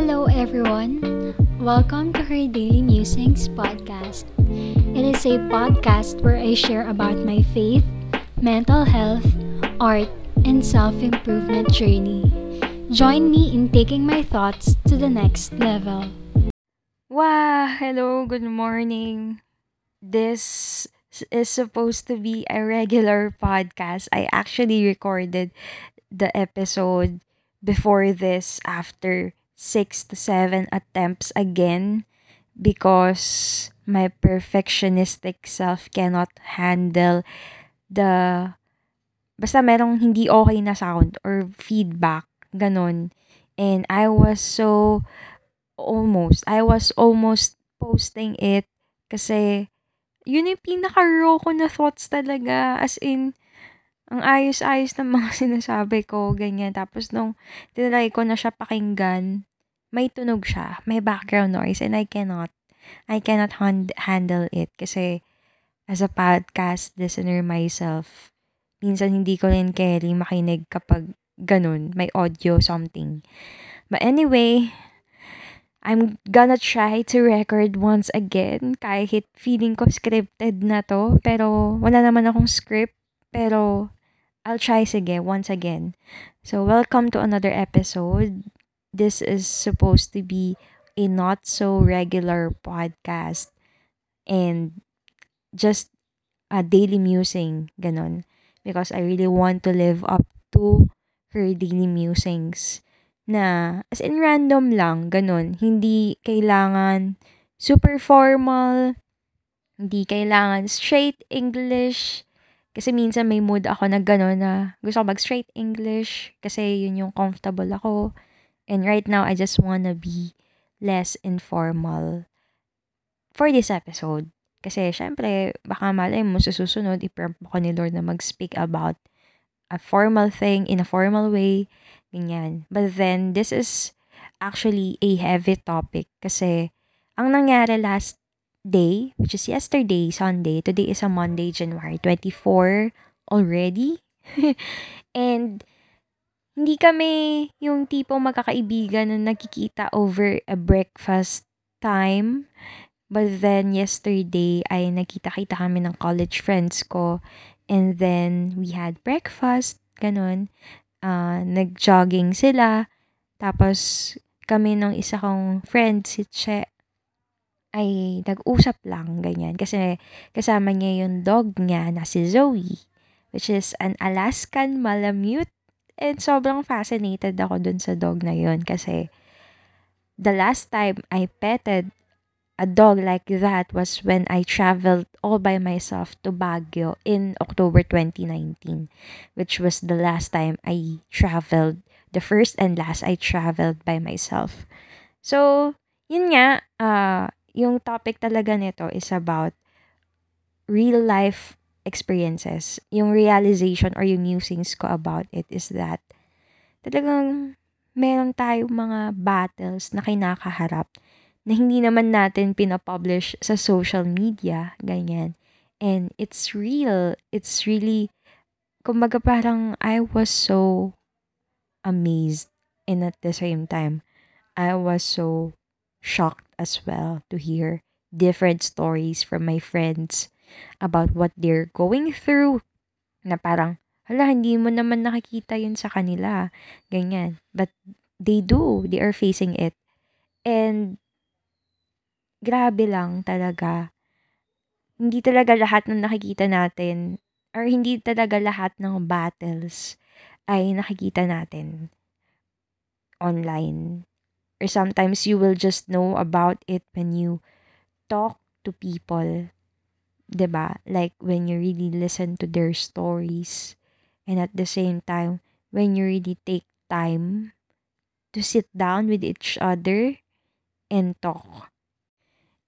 Hello, everyone. Welcome to her Daily Musings podcast. It is a podcast where I share about my faith, mental health, art, and self improvement journey. Join me in taking my thoughts to the next level. Wow! Hello, good morning. This is supposed to be a regular podcast. I actually recorded the episode before this after six to seven attempts again because my perfectionistic self cannot handle the basta merong hindi okay na sound or feedback, ganun. And I was so almost, I was almost posting it kasi yun yung pinaka-raw ko na thoughts talaga. As in, ang ayos-ayos ng mga sinasabi ko, ganyan. Tapos nung tinry ko na siya pakinggan, may tunog siya, may background noise, and I cannot, I cannot hand- handle it kasi as a podcast listener myself, minsan hindi ko rin carry makinig kapag ganun, may audio something. But anyway, I'm gonna try to record once again kahit feeling ko scripted na to. Pero wala naman akong script. Pero I'll try sige once again. So welcome to another episode. This is supposed to be a not so regular podcast. And just a daily musing, ganon. Because I really want to live up to her daily musings na as in random lang, ganun. Hindi kailangan super formal, hindi kailangan straight English. Kasi minsan may mood ako na gano'n na gusto ko mag-straight English kasi yun yung comfortable ako. And right now, I just wanna be less informal for this episode. Kasi syempre, baka malay mo sa susunod, i-prompt ko ni Lord na mag-speak about a formal thing in a formal way. Ganyan. But then, this is actually a heavy topic kasi ang nangyari last day, which is yesterday, Sunday, today is a Monday, January 24 already. And hindi kami yung tipong magkakaibigan na nagkikita over a breakfast time. But then, yesterday ay nagkita-kita kami ng college friends ko. And then, we had breakfast, ganun uh, nag-jogging sila. Tapos, kami nung isa kong friend, si Che, ay nag-usap lang, ganyan. Kasi kasama niya yung dog niya na si Zoe, which is an Alaskan Malamute. And sobrang fascinated ako dun sa dog na yun kasi the last time I petted a dog like that was when I traveled all by myself to Baguio in October 2019, which was the last time I traveled, the first and last I traveled by myself. So, yun nga, uh, yung topic talaga nito is about real life experiences. Yung realization or yung musings ko about it is that talagang meron tayong mga battles na kinakaharap na hindi naman natin pinapublish sa social media, ganyan. And it's real. It's really, kumbaga parang I was so amazed and at the same time, I was so shocked as well to hear different stories from my friends about what they're going through. Na parang, hala, hindi mo naman nakikita yun sa kanila. Ganyan. But they do. They are facing it. And grabe lang talaga. Hindi talaga lahat ng nakikita natin or hindi talaga lahat ng battles ay nakikita natin online. Or sometimes you will just know about it when you talk to people. 'Di ba? Like when you really listen to their stories and at the same time when you really take time to sit down with each other and talk.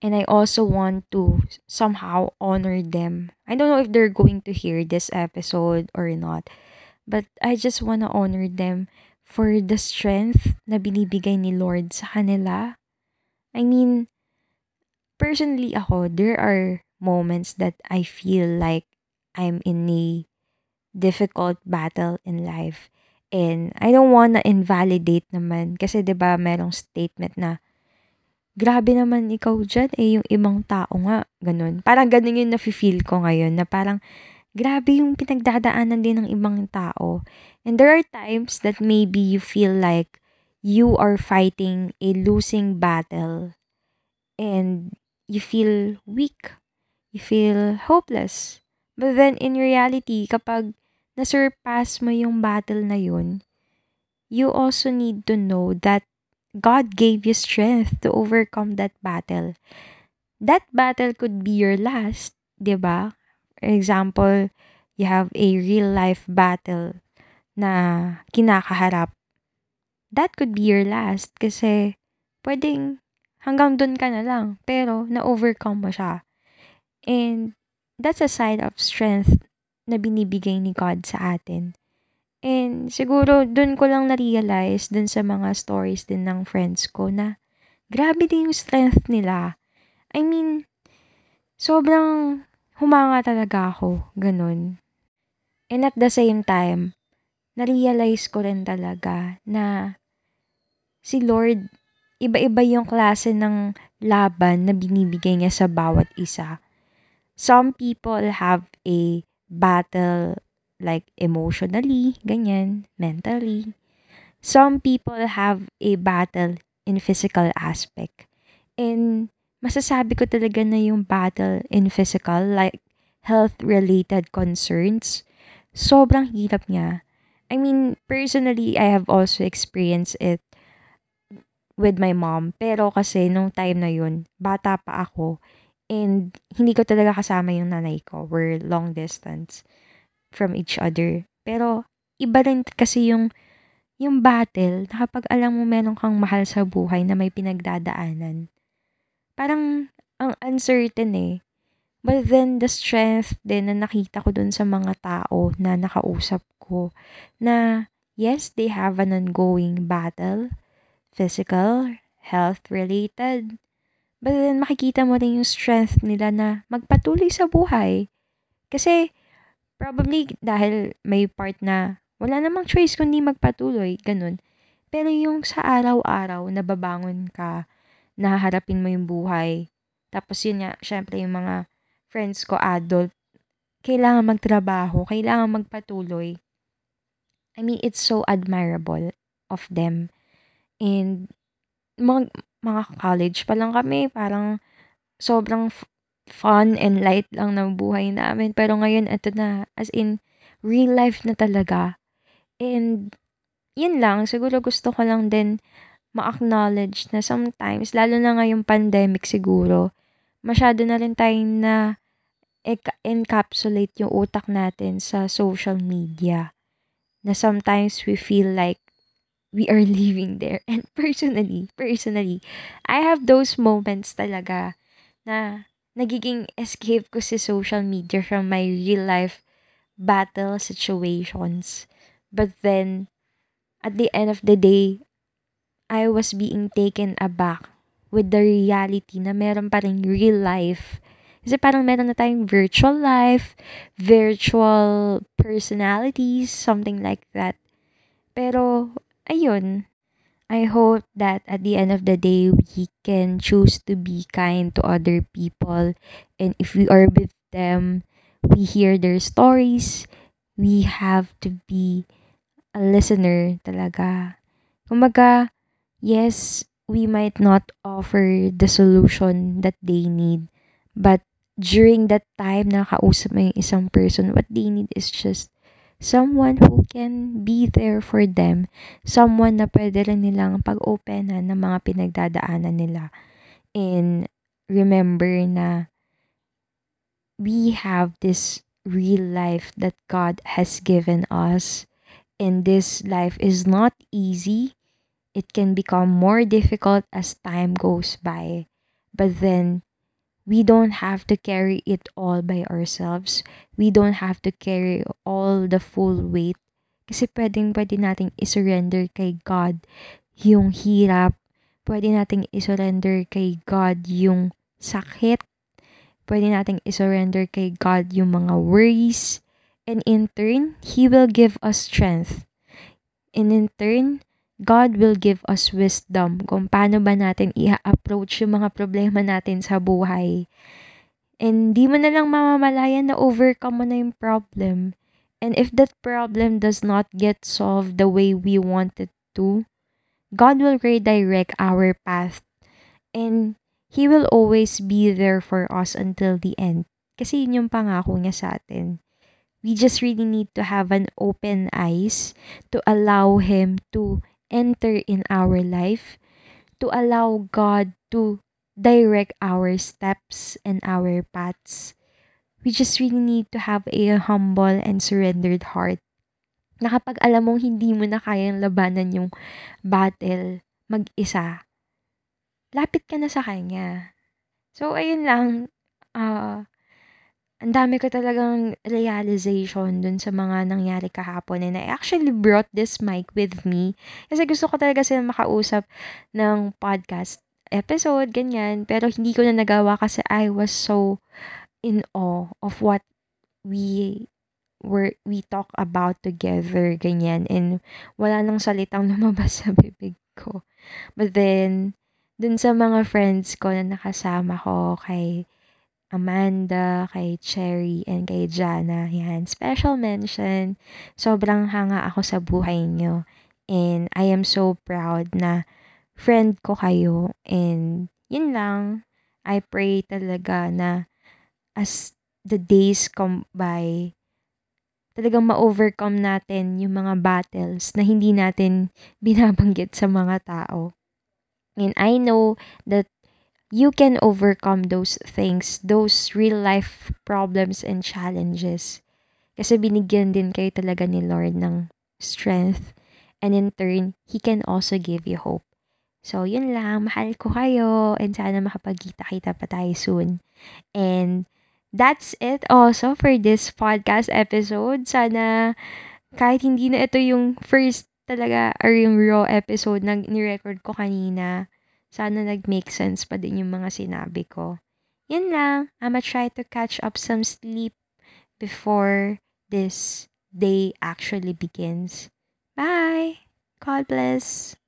And I also want to somehow honor them. I don't know if they're going to hear this episode or not. But I just want to honor them for the strength na binibigay ni Lord sa kanila. I mean, personally ako, there are moments that I feel like I'm in a difficult battle in life. And I don't wanna invalidate naman kasi 'di ba merong statement na, "Grabe naman ikaw diyan, eh, yung ibang tao nga." Gano'n. Parang gano'n yung nafi-feel ko ngayon na parang grabe yung pinagdadaanan din ng ibang tao. And there are times that maybe you feel like you are fighting a losing battle and you feel weak. You feel hopeless. But then in reality, kapag na-surpass mo yung battle na yun, you also need to know that God gave you strength to overcome that battle. That battle could be your last, 'di ba? For example, you have a real life battle na kinakaharap. That could be your last kasi pwedeng hanggang dun ka na lang pero na-overcome mo siya. And that's a sign of strength na binibigay ni God sa atin. And siguro dun ko lang na-realize dun sa mga stories din ng friends ko na grabe din yung strength nila. I mean, sobrang humanga talaga ako, ganun. And at the same time, na-realize ko rin talaga na si Lord, iba-iba yung klase ng laban na binibigay niya sa bawat isa. Some people have a battle like emotionally, ganyan, mentally. Some people have a battle in physical aspect. And masasabi ko talaga na yung battle in physical, like health-related concerns, sobrang hirap niya. I mean, personally, I have also experienced it with my mom. Pero kasi nung time na yun, bata pa ako. And hindi ko talaga kasama yung nanay ko. We're long distance from each other. Pero iba rin kasi yung yung battle na kapag alam mo meron kang mahal sa buhay na may pinagdadaanan. Parang ang uncertain eh. But then the strength din na nakita ko dun sa mga tao na nakausap ko na yes, they have an ongoing battle, physical, health related. But then makikita mo rin yung strength nila na magpatuloy sa buhay. Kasi Probably dahil may part na wala namang choice kundi magpatuloy, ganun. Pero yung sa araw-araw na babangon ka, nahaharapin mo yung buhay. Tapos yun nga, syempre yung mga friends ko adult, kailangan magtrabaho, kailangan magpatuloy. I mean, it's so admirable of them. And mga, mga college pa lang kami, parang sobrang fun and light lang ng buhay namin. Pero ngayon, ito na, as in, real life na talaga. And, yun lang, siguro gusto ko lang din ma-acknowledge na sometimes, lalo na ngayong pandemic siguro, masyado na rin tayong na encapsulate yung utak natin sa social media. Na sometimes we feel like we are living there. And personally, personally, I have those moments talaga na nagiging escape ko si social media from my real life battle situations. But then, at the end of the day, I was being taken aback with the reality na meron pa rin real life. Kasi parang meron na tayong virtual life, virtual personalities, something like that. Pero, ayun, I hope that at the end of the day, we can choose to be kind to other people. And if we are with them, we hear their stories, we have to be a listener talaga. Kumaga, yes, we might not offer the solution that they need. But during that time na kausap mo yung isang person, what they need is just someone who can be there for them, someone na pwede rin nilang pag-openan ng mga pinagdadaanan nila. And remember na we have this real life that God has given us. And this life is not easy. It can become more difficult as time goes by. But then we don't have to carry it all by ourselves. We don't have to carry all the full weight. Kasi pwedeng pwede nating isurrender kay God yung hirap. Pwede nating isurrender kay God yung sakit. Pwede nating isurrender kay God yung mga worries. And in turn, He will give us strength. And in turn, God will give us wisdom kung paano ba natin i-approach yung mga problema natin sa buhay. And di mo na lang mamamalayan na overcome mo na yung problem. And if that problem does not get solved the way we want it to, God will redirect our path. And He will always be there for us until the end. Kasi yun yung pangako niya sa atin. We just really need to have an open eyes to allow Him to enter in our life, to allow God to direct our steps and our paths. We just really need to have a humble and surrendered heart. Na kapag alam mong hindi mo na kayang labanan yung battle mag-isa, lapit ka na sa kanya. So, ayun lang. Uh, ang dami ko talagang realization dun sa mga nangyari kahapon. And I actually brought this mic with me. Kasi gusto ko talaga sila makausap ng podcast episode, ganyan. Pero hindi ko na nagawa kasi I was so in awe of what we were we talk about together, ganyan. And wala nang salitang lumabas sa bibig ko. But then, dun sa mga friends ko na nakasama ko kay Amanda, kay Cherry, and kay Jana. Yan, special mention. Sobrang hanga ako sa buhay nyo. And I am so proud na friend ko kayo. And yun lang. I pray talaga na as the days come by, talagang ma-overcome natin yung mga battles na hindi natin binabanggit sa mga tao. And I know that you can overcome those things, those real life problems and challenges. Kasi binigyan din kayo talaga ni Lord ng strength. And in turn, He can also give you hope. So, yun lang. Mahal ko kayo. And sana makapagkita-kita pa tayo soon. And that's it also for this podcast episode. Sana kahit hindi na ito yung first talaga or yung raw episode na ni-record ko kanina, sana nag-make sense pa din yung mga sinabi ko. Yun lang. I'ma try to catch up some sleep before this day actually begins. Bye! God bless!